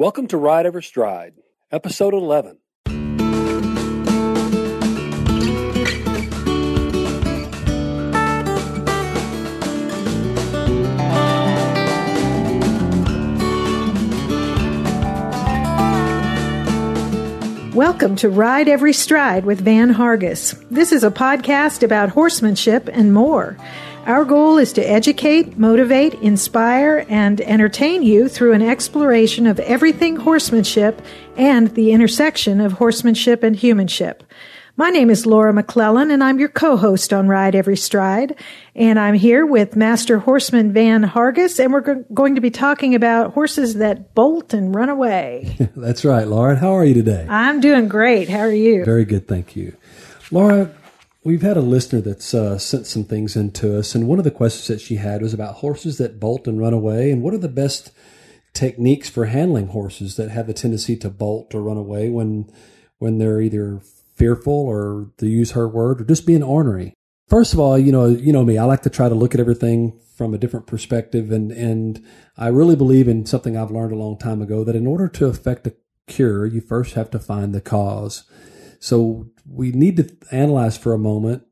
Welcome to Ride Every Stride, Episode 11. Welcome to Ride Every Stride with Van Hargis. This is a podcast about horsemanship and more. Our goal is to educate, motivate, inspire, and entertain you through an exploration of everything horsemanship and the intersection of horsemanship and humanship. My name is Laura McClellan, and I'm your co-host on Ride Every Stride. And I'm here with Master Horseman Van Hargis, and we're go- going to be talking about horses that bolt and run away. That's right, Laura. How are you today? I'm doing great. How are you? Very good, thank you. Laura, we've had a listener that's uh, sent some things in to us, and one of the questions that she had was about horses that bolt and run away, and what are the best techniques for handling horses that have a tendency to bolt or run away when when they're either fearful or to use her word or just being ornery. First of all, you know, you know me, I like to try to look at everything from a different perspective and and I really believe in something I've learned a long time ago that in order to affect a cure, you first have to find the cause. So we need to analyze for a moment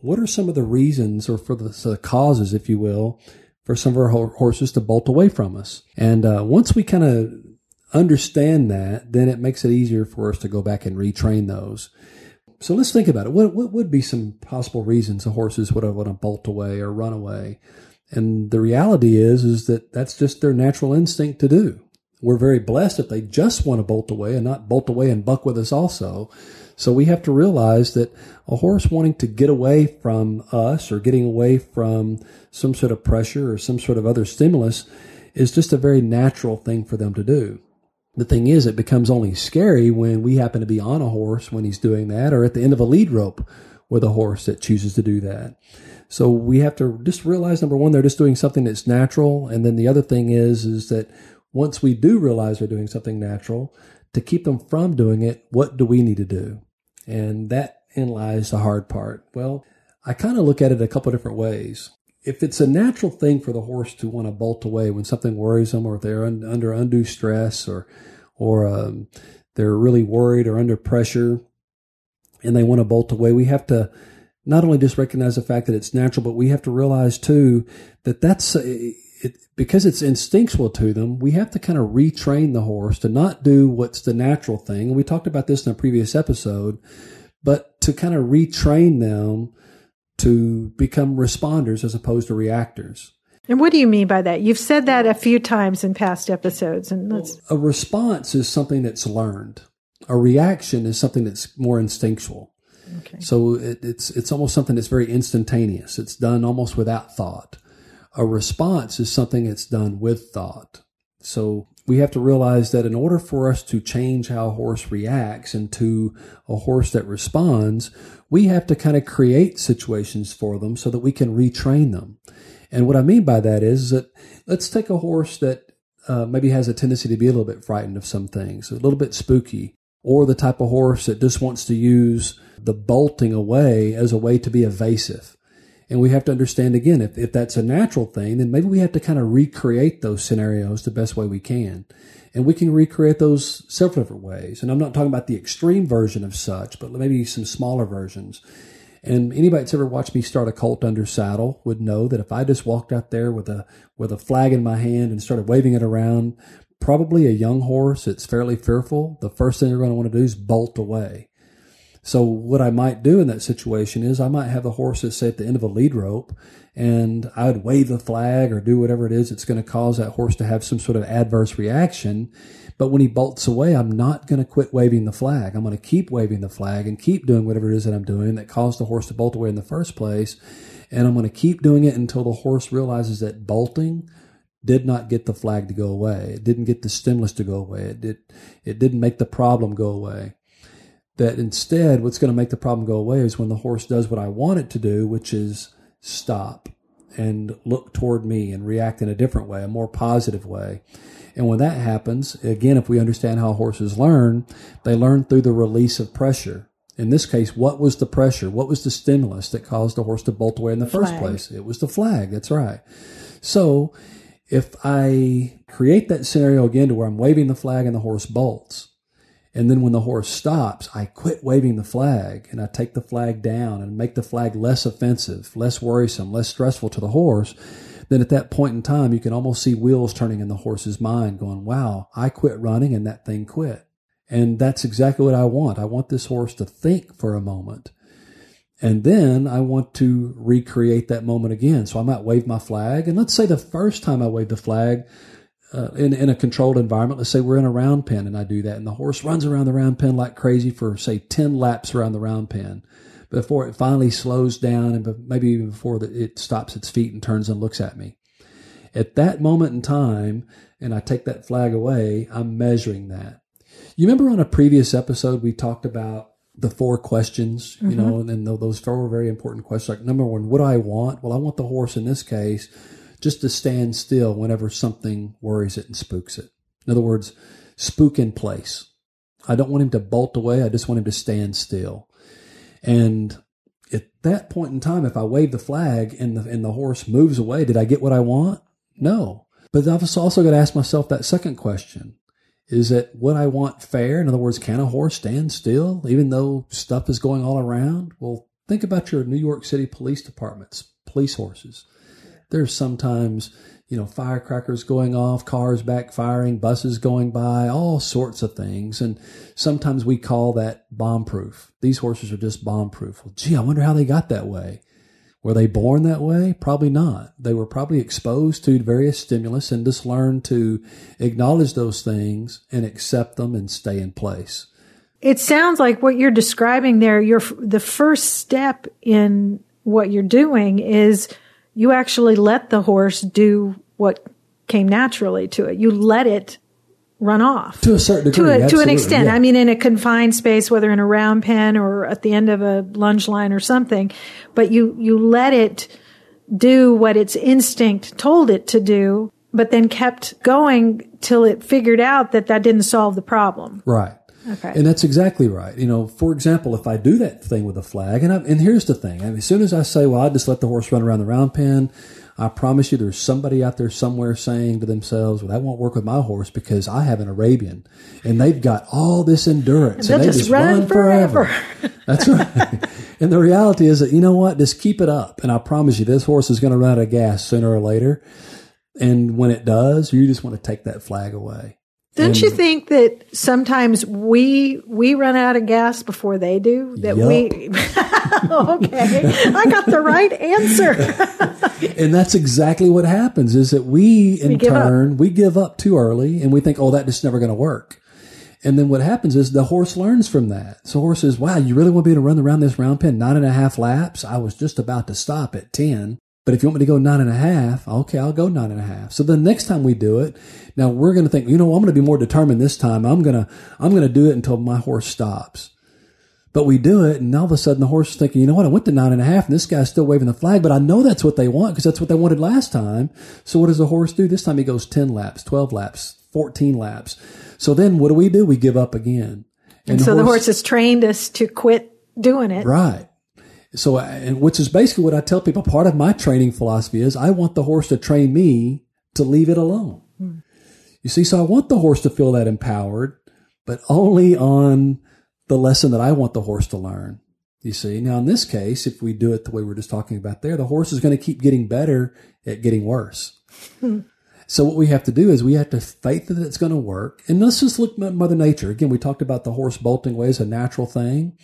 what are some of the reasons or for the, the causes, if you will, for some of our horses to bolt away from us. And uh, once we kind of understand that, then it makes it easier for us to go back and retrain those. So let's think about it. What, what would be some possible reasons a horses would want to bolt away or run away? And the reality is, is that that's just their natural instinct to do. We're very blessed if they just want to bolt away and not bolt away and buck with us also. So we have to realize that a horse wanting to get away from us or getting away from some sort of pressure or some sort of other stimulus is just a very natural thing for them to do. The thing is, it becomes only scary when we happen to be on a horse when he's doing that, or at the end of a lead rope with a horse that chooses to do that. So we have to just realize number one, they're just doing something that's natural. And then the other thing is, is that once we do realize they're doing something natural, to keep them from doing it, what do we need to do? And that in lies the hard part. Well, I kind of look at it a couple different ways if it's a natural thing for the horse to want to bolt away when something worries them, or they're un, under undue stress, or or um, they're really worried or under pressure, and they want to bolt away, we have to not only just recognize the fact that it's natural, but we have to realize too that that's it, because it's instinctual to them. We have to kind of retrain the horse to not do what's the natural thing. And we talked about this in a previous episode, but to kind of retrain them to become responders as opposed to reactors. And what do you mean by that? You've said that a few times in past episodes, and well, a response is something that's learned. A reaction is something that's more instinctual. Okay. So it, it's it's almost something that's very instantaneous. It's done almost without thought. A response is something that's done with thought. So we have to realize that in order for us to change how a horse reacts into a horse that responds, we have to kind of create situations for them so that we can retrain them. And what I mean by that is that let's take a horse that uh, maybe has a tendency to be a little bit frightened of some things, a little bit spooky, or the type of horse that just wants to use the bolting away as a way to be evasive. And we have to understand again, if, if that's a natural thing, then maybe we have to kind of recreate those scenarios the best way we can. And we can recreate those several different ways. And I'm not talking about the extreme version of such, but maybe some smaller versions. And anybody that's ever watched me start a colt under saddle would know that if I just walked out there with a with a flag in my hand and started waving it around, probably a young horse that's fairly fearful, the first thing they're going to want to do is bolt away. So what I might do in that situation is I might have the horse that's say at the end of a lead rope and I would wave the flag or do whatever it is that's going to cause that horse to have some sort of adverse reaction. But when he bolts away, I'm not going to quit waving the flag. I'm going to keep waving the flag and keep doing whatever it is that I'm doing that caused the horse to bolt away in the first place. And I'm going to keep doing it until the horse realizes that bolting did not get the flag to go away. It didn't get the stimulus to go away. It did, it didn't make the problem go away that instead what's going to make the problem go away is when the horse does what I want it to do, which is stop and look toward me and react in a different way, a more positive way. And when that happens, again, if we understand how horses learn, they learn through the release of pressure. In this case, what was the pressure? What was the stimulus that caused the horse to bolt away in the first place? It was the flag. That's right. So If I create that scenario again to where I'm waving the flag and the horse bolts, and then when the horse stops, I quit waving the flag and I take the flag down and make the flag less offensive, less worrisome, less stressful to the horse. Then at that point in time, you can almost see wheels turning in the horse's mind going, wow, I quit running and that thing quit. And that's exactly what I want. I want this horse to think for a moment. And then I want to recreate that moment again. So I might wave my flag. And let's say the first time I wave the flag, uh, in, in a controlled environment, let's say we're in a round pen and I do that and the horse runs around the round pen like crazy for say 10 laps around the round pen before it finally slows down and maybe even before it stops its feet and turns and looks at me. At that moment in time, and I take that flag away, I'm measuring that. You remember on a previous episode, we talked about the four questions, you mm-hmm. know, and, and those four very important questions. Like number one, what do I want? Well, I want the horse in this case just to stand still whenever something worries it and spooks it. In other words, spook in place. I don't want him to bolt away. I just want him to stand still. And at that point in time, if I wave the flag and the, and the horse moves away, did I get what I want? No. But I've also got to ask myself that second question. Is it what I want fair? In other words, can a horse stand still even though stuff is going all around? Well, think about your New York City police departments, police horses. There's sometimes, you know, firecrackers going off, cars backfiring, buses going by, all sorts of things. And sometimes we call that bomb proof. These horses are just bomb proof. Well, gee, I wonder how they got that way. Were they born that way? Probably not. They were probably exposed to various stimulus and just learned to acknowledge those things and accept them and stay in place. It sounds like what you're describing there, you're, the first step in what you're doing is you actually let the horse do what came naturally to it. You let it run off to a certain degree, to, a, to an extent. Yeah. I mean, in a confined space, whether in a round pen or at the end of a lunge line or something, but you, you let it do what its instinct told it to do, but then kept going till it figured out that that didn't solve the problem. Right. Okay. And that's exactly right. You know, for example, if I do that thing with a flag, and I, and here's the thing: I mean, as soon as I say, "Well, I just let the horse run around the round pen," I promise you, there's somebody out there somewhere saying to themselves, "Well, that won't work with my horse because I have an Arabian, and they've got all this endurance, and, and they just, just run, run, forever." forever. that's right. and the reality is that you know what? Just keep it up, and I promise you, this horse is going to run out of gas sooner or later. And when it does, you just want to take that flag away. Don't you think that sometimes we we run out of gas before they do? That yep. we okay, I got the right answer. and that's exactly what happens: is that we in we turn we give up too early, and we think, "Oh, that just never going to work." And then what happens is the horse learns from that. So horse says, "Wow, you really want me to run around this round pen nine and a half laps? I was just about to stop at ten. But if you want me to go nine and a half, okay, I'll go nine and a half. So the next time we do it, now we're going to think, you know, I'm going to be more determined this time. I'm going to, I'm going to do it until my horse stops. But we do it, and all of a sudden the horse is thinking, you know what, I went to nine and a half, and this guy's still waving the flag, but I know that's what they want because that's what they wanted last time. So what does the horse do? This time he goes 10 laps, 12 laps, 14 laps. So then what do we do? We give up again. And, and so the horse, the horse has trained us to quit doing it. Right. So, and which is basically what I tell people. Part of my training philosophy is I want the horse to train me to leave it alone. Hmm. You see, so I want the horse to feel that empowered, but only on the lesson that I want the horse to learn. You see, now in this case, if we do it the way we're just talking about there, the horse is going to keep getting better at getting worse. Hmm. So what we have to do is we have to faith that it's going to work. And let's just look at Mother Nature. Again, we talked about the horse bolting away as a natural thing.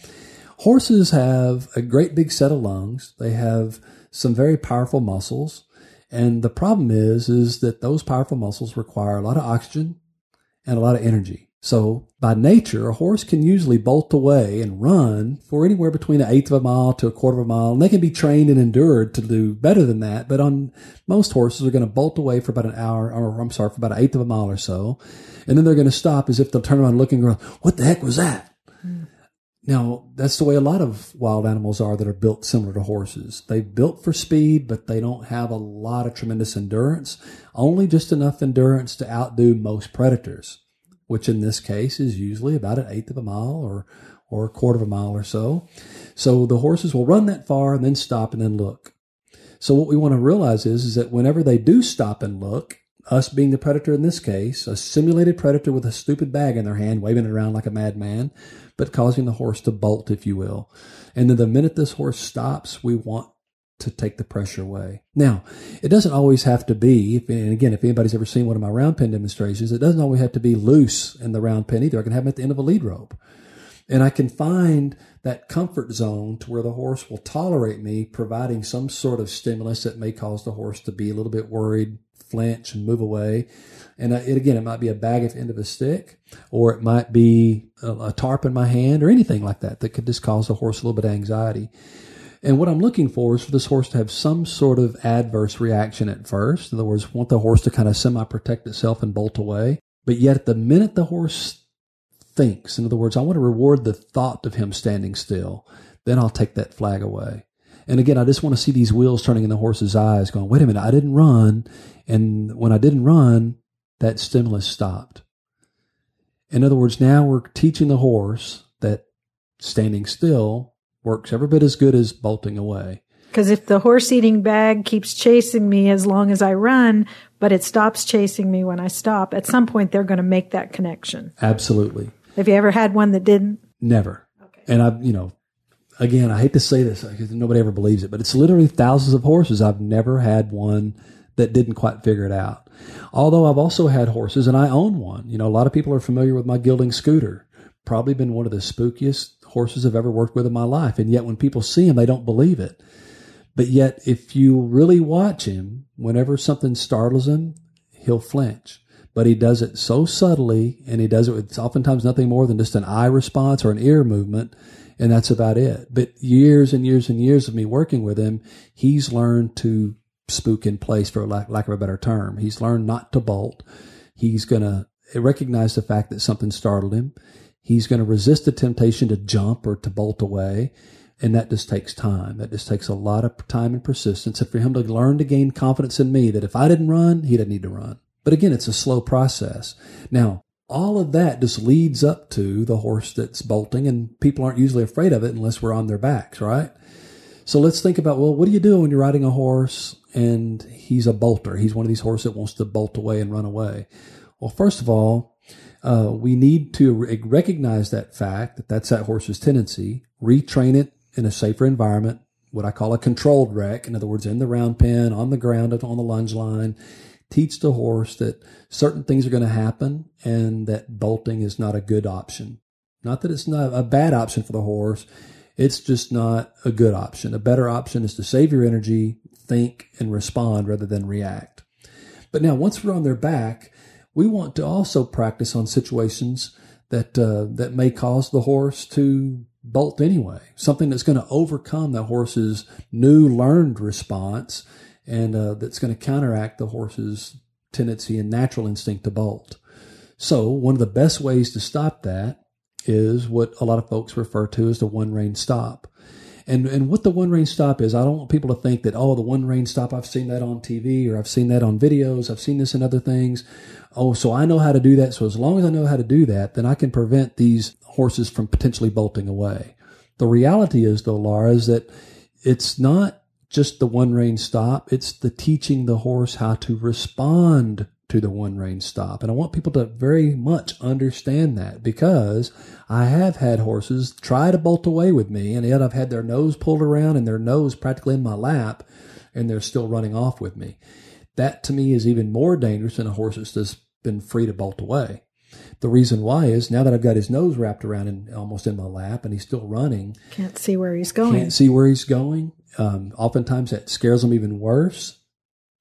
Horses have a great big set of lungs. They have some very powerful muscles. And the problem is, is that those powerful muscles require a lot of oxygen and a lot of energy. So by nature, a horse can usually bolt away and run for anywhere between an eighth of a mile to a quarter of a mile. And they can be trained and endured to do better than that. But on most horses are going to bolt away for about an hour, or I'm sorry, for about an eighth of a mile or so. And then they're going to stop as if they'll turn around looking around. What the heck was that? Hmm. Now, that's the way a lot of wild animals are that are built similar to horses. They're built for speed, but they don't have a lot of tremendous endurance, only just enough endurance to outdo most predators, which in this case is usually about an eighth of a mile or, or a quarter of a mile or so. So the horses will run that far and then stop and then look. So what we want to realize is, is that whenever they do stop and look, us being the predator in this case, a simulated predator with a stupid bag in their hand, waving it around like a madman, but causing the horse to bolt, if you will. And then the minute this horse stops, we want to take the pressure away. Now, it doesn't always have to be, and again, if anybody's ever seen one of my round pen demonstrations, it doesn't always have to be loose in the round pen either. I can have them at the end of a lead rope. And I can find that comfort zone to where the horse will tolerate me providing some sort of stimulus that may cause the horse to be a little bit worried, flinch, and move away. And uh, it, again, it might be a bag at the end of a stick, or it might be a, a tarp in my hand, or anything like that that could just cause the horse a little bit of anxiety. And what I'm looking for is for this horse to have some sort of adverse reaction at first. In other words, want the horse to kind of semi protect itself and bolt away. But yet, the minute the horse thinks, in other words, I want to reward the thought of him standing still, then I'll take that flag away. And again, I just want to see these wheels turning in the horse's eyes, going, wait a minute, I didn't run. And when I didn't run, that stimulus stopped. In other words, now we're teaching the horse that standing still works every bit as good as bolting away. Because if the horse eating bag keeps chasing me as long as I run, but it stops chasing me when I stop, at some point they're going to make that connection. Absolutely. Have you ever had one that didn't? Never. Okay. And I've, you know, again, I hate to say this because nobody ever believes it, but it's literally thousands of horses. I've never had one that didn't quite figure it out. Although I've also had horses and I own one. You know, a lot of people are familiar with my gelding scooter. Probably been one of the spookiest horses I've ever worked with in my life. And yet when people see him, they don't believe it. But yet if you really watch him, whenever something startles him, he'll flinch. But he does it so subtly and he does it with oftentimes nothing more than just an eye response or an ear movement and that's about it. But years and years and years of me working with him, he's learned to spook in place, for lack, lack of a better term. He's learned not to bolt. He's going to recognize the fact that something startled him. He's going to resist the temptation to jump or to bolt away. And that just takes time. That just takes a lot of time and persistence. And for him to learn to gain confidence in me that if I didn't run, he didn't need to run. But again, it's a slow process. Now, all of that just leads up to the horse that's bolting, and people aren't usually afraid of it unless we're on their backs, right? So let's think about well, what do you do when you're riding a horse and he's a bolter? He's one of these horses that wants to bolt away and run away. Well, first of all, uh, we need to re- recognize that fact that that's that horse's tendency, retrain it in a safer environment, what I call a controlled rec. In other words, in the round pen, on the ground, on the lunge line, teach the horse that certain things are going to happen and that bolting is not a good option. Not that it's not a bad option for the horse. It's just not a good option. A better option is to save your energy, think, and respond rather than react. But now, once we're on their back, we want to also practice on situations that uh, that may cause the horse to bolt anyway. Something that's going to overcome the horse's new learned response and uh, that's going to counteract the horse's tendency and natural instinct to bolt. So, one of the best ways to stop that is what a lot of folks refer to as the one rein stop. And and what the one rein stop is, I don't want people to think that oh, the one rein stop. I've seen that on TV or I've seen that on videos. I've seen this in other things. Oh, so I know how to do that. So as long as I know how to do that, then I can prevent these horses from potentially bolting away. The reality is, though, Laura, is that it's not just the one rein stop. It's the teaching the horse how to respond to the one rein stop. And I want people to very much understand that because I have had horses try to bolt away with me and yet I've had their nose pulled around and their nose practically in my lap and they're still running off with me. That to me is even more dangerous than a horse that's just been free to bolt away. The reason why is now that I've got his nose wrapped around and almost in my lap and he's still running. Can't see where he's going. Can't see where he's going. Um, oftentimes that scares them even worse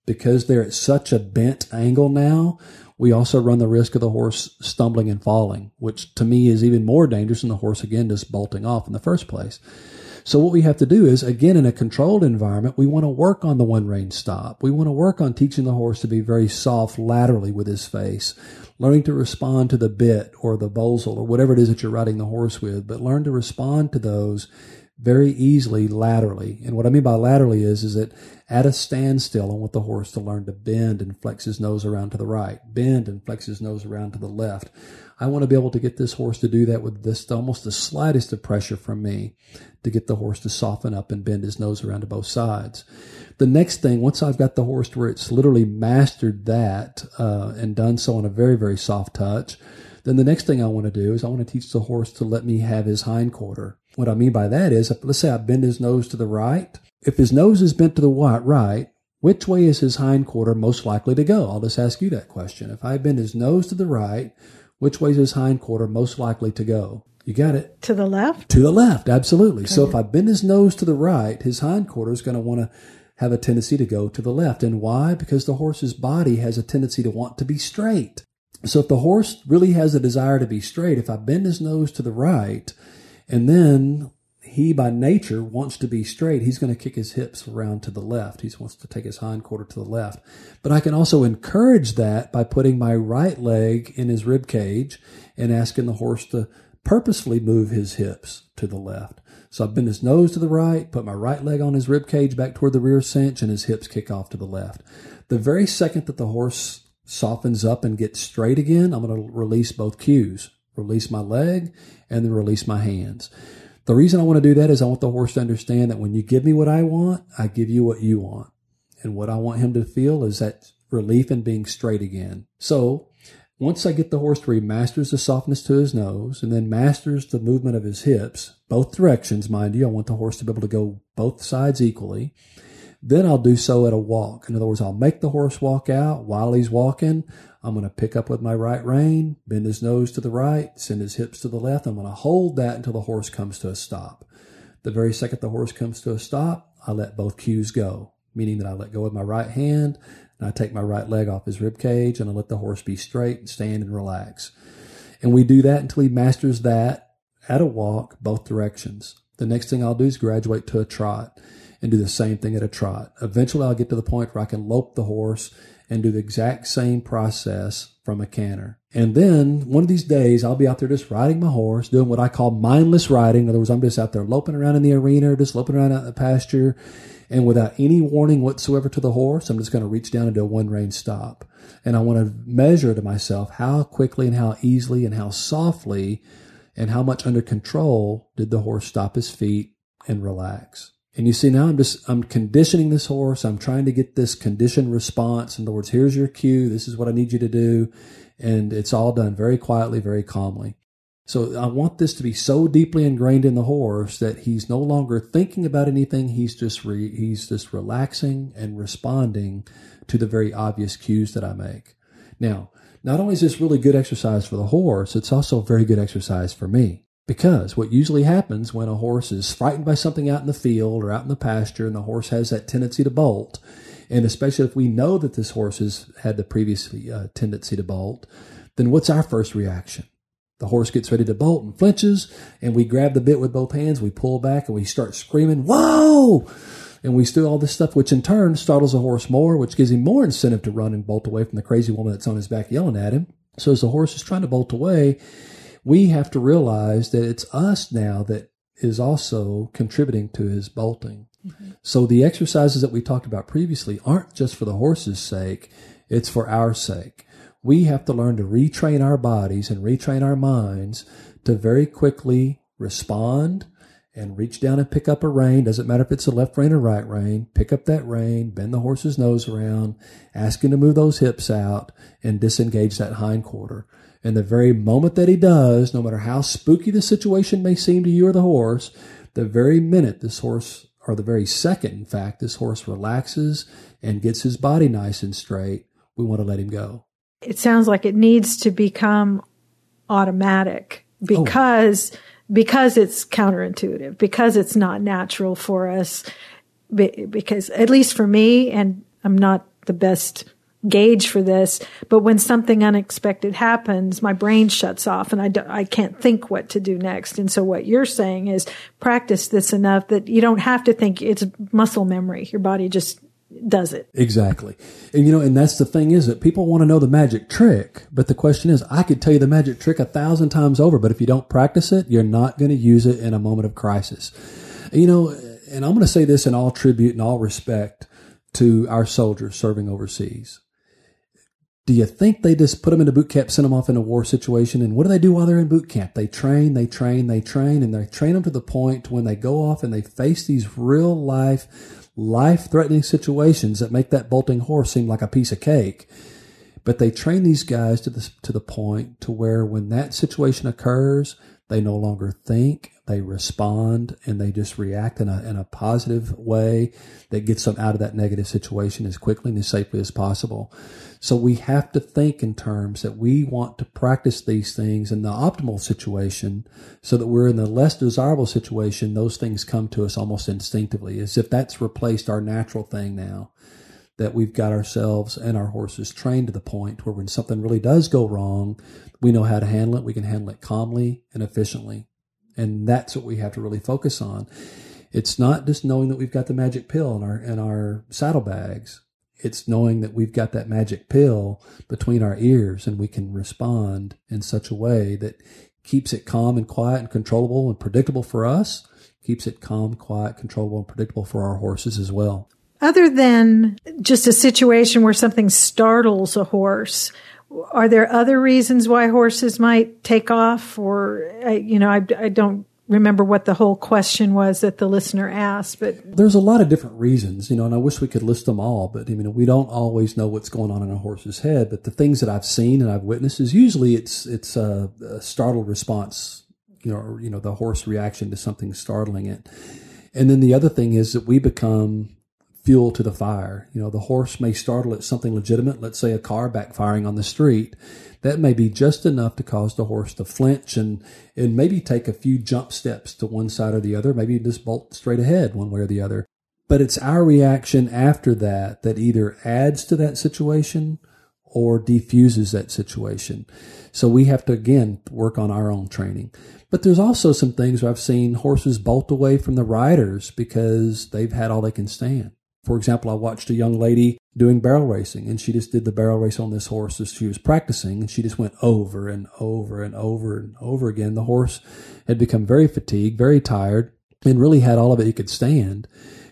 because they're at such a bent angle now. We also run the risk of the horse stumbling and falling, which to me is even more dangerous than the horse again just bolting off in the first place. So what we have to do is, again, in a controlled environment, we want to work on the one rein stop. We want to work on teaching the horse to be very soft laterally with his face, learning to respond to the bit or the bosal or whatever it is that you're riding the horse with, but learn to respond to those very easily laterally. And what I mean by laterally is, is that at a standstill, I want the horse to learn to bend and flex his nose around to the right, bend and flex his nose around to the left. I want to be able to get this horse to do that with this almost the slightest of pressure from me to get the horse to soften up and bend his nose around to both sides. The next thing, once I've got the horse to where it's literally mastered that uh, and done so on a very, very soft touch, then the next thing I want to do is I want to teach the horse to let me have his hindquarter. What I mean by that is, let's say I bend his nose to the right. If his nose is bent to the right, which way is his hind quarter most likely to go? I'll just ask you that question. If I bend his nose to the right, which way is his hind quarter most likely to go? You got it. To the left? To the left, absolutely. Okay. So if I bend his nose to the right, his hind quarter is going to want to have a tendency to go to the left. And why? Because the horse's body has a tendency to want to be straight. So if the horse really has a desire to be straight, if I bend his nose to the right and then he by nature wants to be straight. He's going to kick his hips around to the left. He wants to take his hind quarter to the left. But I can also encourage that by putting my right leg in his rib cage and asking the horse to purposefully move his hips to the left. So I bend his nose to the right, put my right leg on his rib cage back toward the rear cinch, and his hips kick off to the left. The very second that the horse softens up and gets straight again, I'm going to release both cues. Release my leg and then release my hands. The reason I want to do that is I want the horse to understand that when you give me what I want, I give you what you want. And what I want him to feel is that relief in being straight again. So once I get the horse to he masters the softness to his nose and then masters the movement of his hips, both directions, mind you, I want the horse to be able to go both sides equally. Then I'll do so at a walk. In other words, I'll make the horse walk out while he's walking. I'm going to pick up with my right rein, bend his nose to the right, send his hips to the left. I'm going to hold that until the horse comes to a stop. The very second the horse comes to a stop, I let both cues go, meaning that I let go of my right hand and I take my right leg off his rib cage and I let the horse be straight and stand and relax. And we do that until he masters that at a walk, both directions. The next thing I'll do is graduate to a trot and do the same thing at a trot. Eventually I'll get to the point where I can lope the horse and do the exact same process from a canter. And then one of these days, I'll be out there just riding my horse, doing what I call mindless riding. In other words, I'm just out there loping around in the arena, just loping around out in the pasture. And without any warning whatsoever to the horse, I'm just going to reach down and do a one rein stop. And I want to measure to myself how quickly and how easily and how softly and how much under control did the horse stop his feet and relax. And you see, now I'm just, I'm conditioning this horse. I'm trying to get this conditioned response. In other words, here's your cue. This is what I need you to do. And it's all done very quietly, very calmly. So I want this to be so deeply ingrained in the horse that he's no longer thinking about anything. He's just re, he's just relaxing and responding to the very obvious cues that I make. Now, not only is this really good exercise for the horse, it's also very good exercise for me. Because what usually happens when a horse is frightened by something out in the field or out in the pasture and the horse has that tendency to bolt, and especially if we know that this horse has had the previous uh, tendency to bolt, then what's our first reaction? The horse gets ready to bolt and flinches, and we grab the bit with both hands, we pull back, and we start screaming, Whoa! And we do all this stuff, which in turn startles the horse more, which gives him more incentive to run and bolt away from the crazy woman that's on his back yelling at him. So as the horse is trying to bolt away, we have to realize that it's us now that is also contributing to his bolting. Mm-hmm. So the exercises that we talked about previously aren't just for the horse's sake, it's for our sake. We have to learn to retrain our bodies and retrain our minds to very quickly respond and reach down and pick up a rein. Doesn't matter if it's a left rein or right rein. Pick up that rein, bend the horse's nose around, ask him to move those hips out, and disengage that hind quarter. And the very moment that he does, no matter how spooky the situation may seem to you or the horse, the very minute this horse, or the very second, in fact, this horse relaxes and gets his body nice and straight, we want to let him go. It sounds like it needs to become automatic oh. because oh. because it's counterintuitive, because it's not natural for us. Because at least for me, and I'm not the best gauge for this, but when something unexpected happens, my brain shuts off and I, do, I can't think what to do next. And so what you're saying is practice this enough that you don't have to think it's muscle memory. Your body just does it. Exactly. And you know, and that's the thing is that people want to know the magic trick, but the question is, I could tell you the magic trick a thousand times over, but if you don't practice it, you're not going to use it in a moment of crisis. You know, and I'm going to say this in all tribute and all respect to our soldiers serving overseas Do you think they just put them into boot camp, send them off in a war situation? And what do they do while they're in boot camp? They train, they train, they train, and they train them to the point when they go off and they face these real life, life threatening situations that make that bolting horse seem like a piece of cake. But they train these guys to the, to the point to where when that situation occurs, they no longer think, they respond, and they just react in a, in a positive way that gets them out of that negative situation as quickly and as safely as possible. So we have to think in terms that we want to practice these things in the optimal situation so that we're in the less desirable situation. Those things come to us almost instinctively as if that's replaced our natural thing now that we've got ourselves and our horses trained to the point where when something really does go wrong, we know how to handle it. We can handle it calmly and efficiently. And that's what we have to really focus on. It's not just knowing that we've got the magic pill in our, in our saddlebags. It's knowing that we've got that magic pill between our ears and we can respond in such a way that keeps it calm and quiet and controllable and predictable for us, keeps it calm, quiet, controllable, and predictable for our horses as well. Other than just a situation where something startles a horse, are there other reasons why horses might take off? Or, uh, you know, I, I don't remember what the whole question was that the listener asked, but there's a lot of different reasons, you know, and I wish we could list them all, but I mean, we don't always know what's going on in a horse's head. But the things that I've seen and I've witnessed is usually it's it's a, a startled response, you know, or, you know, the horse reaction to something startling it. And then the other thing is that we become fuel to the fire. You know, the horse may startle at something legitimate, let's say a car backfiring on the street. That may be just enough to cause the horse to flinch and, and maybe take a few jump steps to one side or the other, maybe just bolt straight ahead one way or the other. But it's our reaction after that that either adds to that situation or defuses that situation. So we have to again work on our own training. But there's also some things where I've seen horses bolt away from the riders because they've had all they can stand. For example, I watched a young lady doing barrel racing and she just did the barrel race on this horse as she was practicing and she just went over and over and over and over again. The horse had become very fatigued, very tired, and really had all of it he could stand.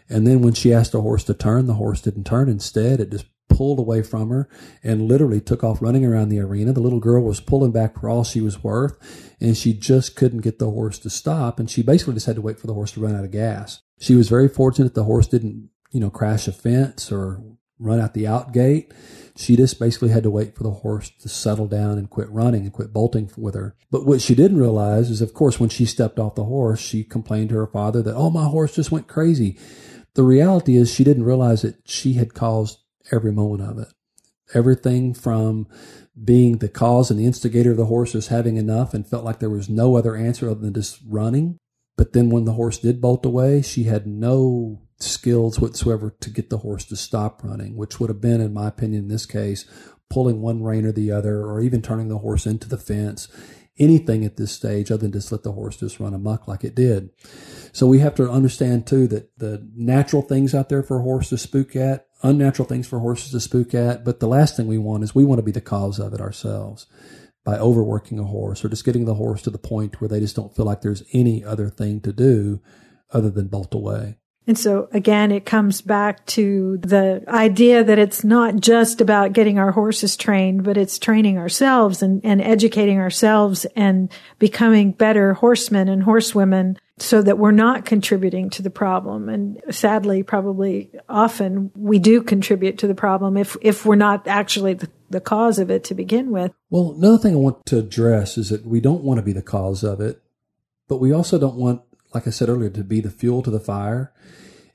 And then when she asked the horse to turn, the horse didn't turn. Instead, it just pulled away from her and literally took off running around the arena. The little girl was pulling back for all she was worth and she just couldn't get the horse to stop. And she basically just had to wait for the horse to run out of gas. She was very fortunate the horse didn't you know, crash a fence or run out the out gate. She just basically had to wait for the horse to settle down and quit running and quit bolting with her. But what she didn't realize is, of course, when she stepped off the horse, she complained to her father that, oh, my horse just went crazy. The reality is she didn't realize that she had caused every moment of it. Everything from being the cause and the instigator of the horse was having enough and felt like there was no other answer other than just running. But then when the horse did bolt away, she had no skills whatsoever to get the horse to stop running, which would have been, in my opinion, in this case, pulling one rein or the other, or even turning the horse into the fence. Anything at this stage other than just let the horse just run amuck like it did. So we have to understand too that the natural things out there for a horse to spook at, unnatural things for horses to spook at, but the last thing we want is we want to be the cause of it ourselves by overworking a horse or just getting the horse to the point where they just don't feel like there's any other thing to do other than bolt away. And so again, it comes back to the idea that it's not just about getting our horses trained, but it's training ourselves and, and educating ourselves and becoming better horsemen and horsewomen so that we're not contributing to the problem. And sadly, probably often we do contribute to the problem if, if we're not actually the, the cause of it to begin with. Well, another thing I want to address is that we don't want to be the cause of it, but we also don't want, like I said earlier, to be the fuel to the fire.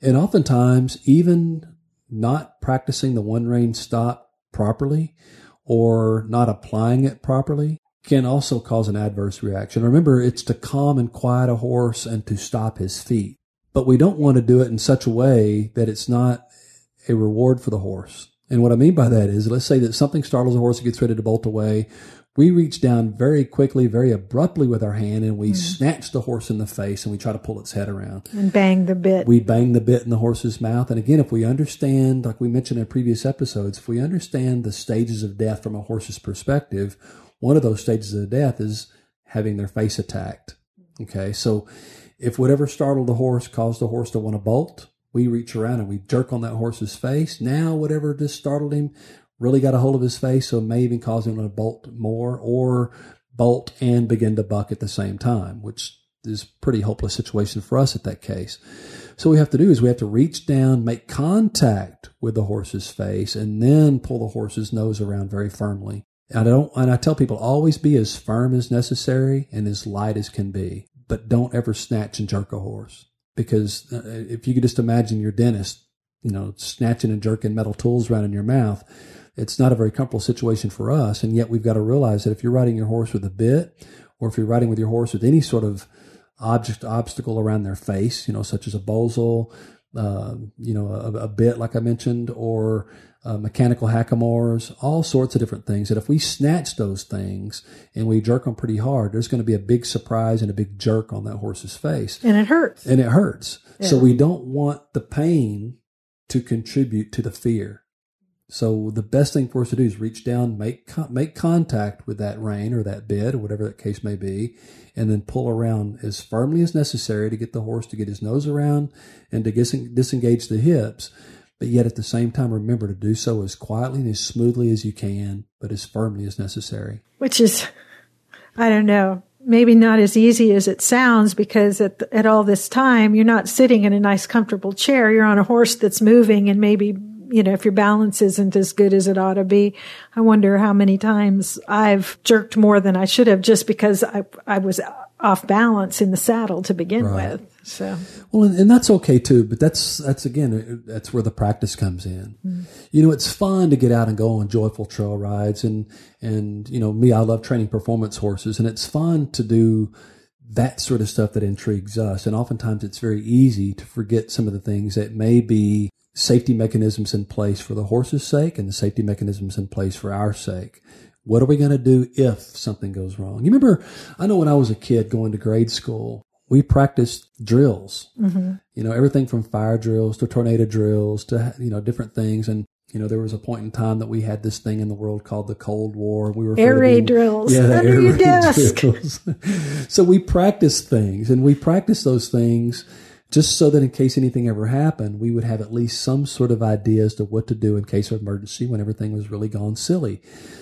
And oftentimes, even not practicing the one rein stop properly or not applying it properly can also cause an adverse reaction. Remember, it's to calm and quiet a horse and to stop his feet. But we don't want to do it in such a way that it's not a reward for the horse. And what I mean by that is, let's say that something startles a horse and gets ready to bolt away we reach down very quickly, very abruptly with our hand, and we mm. snatch the horse in the face and we try to pull its head around. And bang the bit. We bang the bit in the horse's mouth. And again, if we understand, like we mentioned in previous episodes, if we understand the stages of death from a horse's perspective, one of those stages of death is having their face attacked. Okay, so if whatever startled the horse caused the horse to want to bolt, we reach around and we jerk on that horse's face. Now, whatever just startled him really got a hold of his face, so it may even cause him to bolt more or bolt and begin to buck at the same time, which is pretty hopeless situation for us at that case. So we have to do is we have to reach down, make contact with the horse's face, and then pull the horse's nose around very firmly. And I don't, and I tell people always be as firm as necessary and as light as can be, but don't ever snatch and jerk a horse because uh, if you could just imagine your dentist, you know, snatching and jerking metal tools around in your mouth, it's not a very comfortable situation for us. And yet we've got to realize that if you're riding your horse with a bit, or if you're riding with your horse with any sort of object obstacle around their face, you know, such as a bozal, uh, you know, a, a, bit like I mentioned, or uh, mechanical hackamores, all sorts of different things. That if we snatch those things and we jerk them pretty hard, there's going to be a big surprise and a big jerk on that horse's face, and it hurts. And it hurts. Yeah. So we don't want the pain to contribute to the fear. So the best thing for us to do is reach down, make make contact with that rein or that bit or whatever that case may be, and then pull around as firmly as necessary to get the horse to get his nose around and to disengage the hips. But yet at the same time, remember to do so as quietly and as smoothly as you can, but as firmly as necessary. Which is, I don't know, maybe not as easy as it sounds because at, at all this time, you're not sitting in a nice, comfortable chair. You're on a horse that's moving and maybe you know, if your balance isn't as good as it ought to be, I wonder how many times I've jerked more than I should have just because I, I was off balance in the saddle to begin right. with. So, well, and, and, that's okay too, but that's, that's again, that's where the practice comes in. Mm. You know, it's fun to get out and go on joyful trail rides and, and, you know, me, I love training performance horses and it's fun to do, that sort of stuff that intrigues us. And oftentimes it's very easy to forget some of the things that may be safety mechanisms in place for the horse's sake and the safety mechanisms in place for our sake. What are we going to do if something goes wrong? You remember, I know when I was a kid going to grade school, we practiced drills. Mm-hmm. You know, everything from fire drills to tornado drills to, you know, different things. And, you know, there was a point in time that we had this thing in the world called the Cold War. We were air raid drills. Yeah, under air your desk. Drills. so we practiced things and we practiced those things just so that in case anything ever happened, we would have at least some sort of idea as to what to do in case of emergency when everything was really gone silly.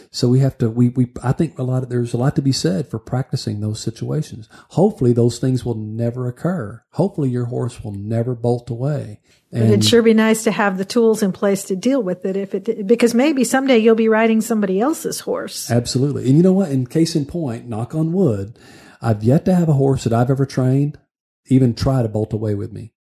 So we have to, we, we, I think a lot of, there's a lot to be said for practicing those situations. Hopefully those things will never occur. Hopefully your horse will never bolt away. And it'd sure be nice to have the tools in place to deal with it if it, because maybe someday you'll be riding somebody else's horse. Absolutely. And you know what? In case in point, knock on wood, I've yet to have a horse that I've ever trained even try to bolt away with me.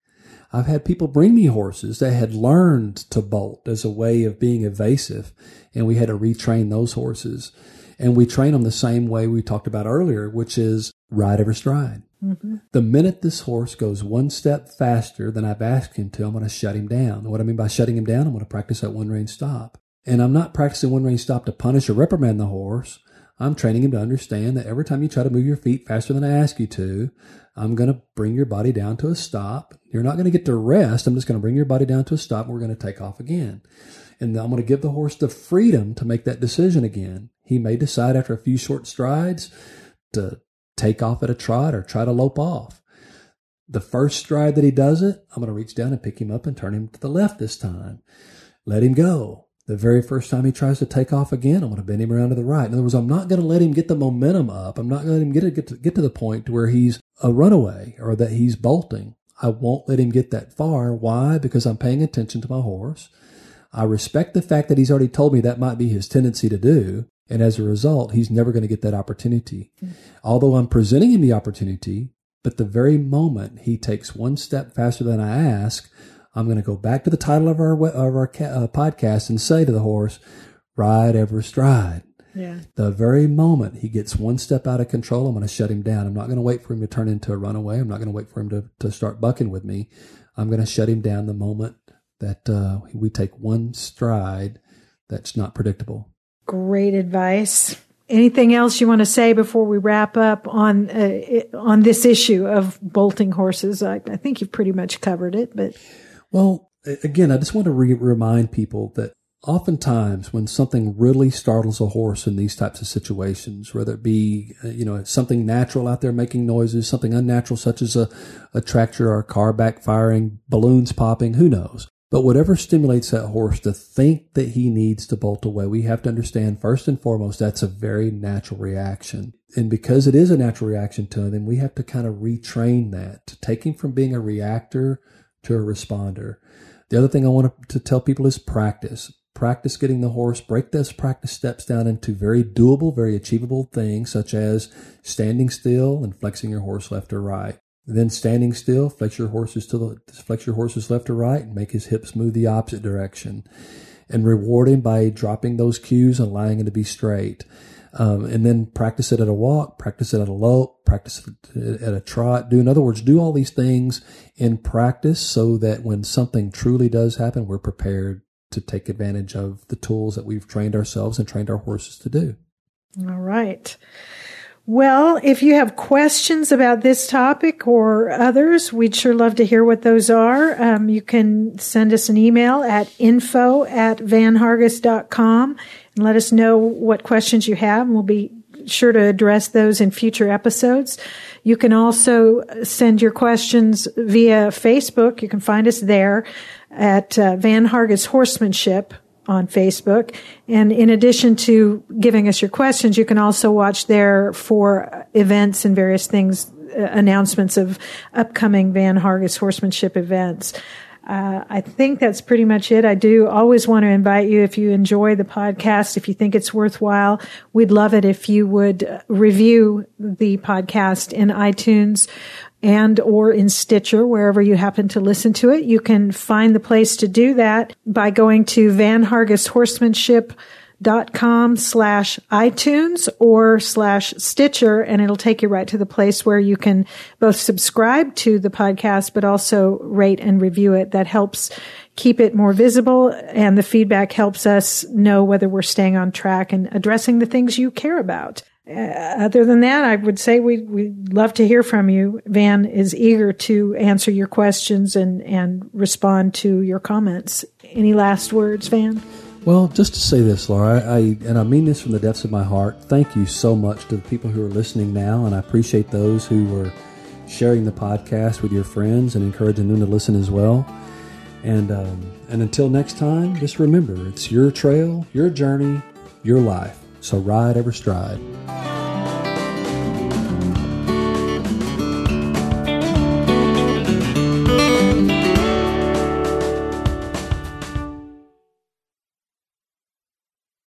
I've had people bring me horses that had learned to bolt as a way of being evasive, and we had to retrain those horses. And we train them the same way we talked about earlier, which is ride every stride. Mm-hmm. The minute this horse goes one step faster than I've asked him to, I'm going to shut him down. What I mean by shutting him down, I'm going to practice that one rein stop. And I'm not practicing one rein stop to punish or reprimand the horse. I'm training him to understand that every time you try to move your feet faster than I ask you to, I'm going to bring your body down to a stop. You're not going to get to rest. I'm just going to bring your body down to a stop and we're going to take off again. And I'm going to give the horse the freedom to make that decision again. He may decide after a few short strides to take off at a trot or try to lope off. The first stride that he does it, I'm going to reach down and pick him up and turn him to the left this time. Let him go. The very first time he tries to take off again, I'm going to bend him around to the right. In other words, I'm not going to let him get the momentum up. I'm not going to let him get, get, to, get to the point to where he's a runaway or that he's bolting. I won't let him get that far. Why? Because I'm paying attention to my horse. I respect the fact that he's already told me that might be his tendency to do. And as a result, he's never going to get that opportunity. Mm-hmm. Although I'm presenting him the opportunity, but the very moment he takes one step faster than I ask, I'm going to go back to the title of our, of our uh, podcast and say to the horse, ride every stride. Yeah. The very moment he gets one step out of control, I'm going to shut him down. I'm not going to wait for him to turn into a runaway. I'm not going to wait for him to, to start bucking with me. I'm going to shut him down the moment that uh, we take one stride that's not predictable. Great advice. Anything else you want to say before we wrap up on uh, on this issue of bolting horses? I, I, think you've pretty much covered it, but well, again, I just want to re- remind people that oftentimes when something really startles a horse in these types of situations, whether it be, uh, you know, something natural out there making noises, something unnatural such as a, a tractor or a car backfiring, balloons popping, who knows? But whatever stimulates that horse to think that he needs to bolt away, we have to understand first and foremost that's a very natural reaction. And because it is a natural reaction to him, we have to kind of retrain that to take him from being a reactor to a responder. The other thing I want to tell people is practice. Practice getting the horse, break those practice steps down into very doable, very achievable things, such as standing still and flexing your horse left or right. Then standing still, flex your horses to the flex your horses left or right, and make his hips move the opposite direction. And reward him by dropping those cues and allowing him to be straight. Um, and then practice it at a walk, practice it at a lope, practice it at a trot. Do, in other words, do all these things in practice so that when something truly does happen, we're prepared to take advantage of the tools that we've trained ourselves and trained our horses to do. All right. Well, if you have questions about this topic or others, we'd sure love to hear what those are. Um, you can send us an email at info at vanhargis.com and let us know what questions you have, and we'll be sure to address those in future episodes. You can also send your questions via Facebook. You can find us there at uh, Van Hargis Horsemanship on Facebook. And in addition to giving us your questions, you can also watch there for events and various things, uh, announcements of upcoming Van Hargis horsemanship events. Uh, I think that's pretty much it. I do always want to invite you if you enjoy the podcast, if you think it's worthwhile, we'd love it if you would review the podcast in iTunes and or in Stitcher, wherever you happen to listen to it. You can find the place to do that by going to Van dot com slash iTunes or slash Stitcher, and it'll take you right to the place where you can both subscribe to the podcast, but also rate and review it. That helps keep it more visible, and the feedback helps us know whether we're staying on track and addressing the things you care about. Uh, other than that, I would say we we'd love to hear from you. Van is eager to answer your questions and and respond to your comments. Any last words, Van? Well, just to say this, Laura, I, I, and I mean this from the depths of my heart. Thank you so much to the people who are listening now, and I appreciate those who were sharing the podcast with your friends and encouraging them to listen as well. And um, and until next time, just remember, it's your trail, your journey, your life. So ride every stride.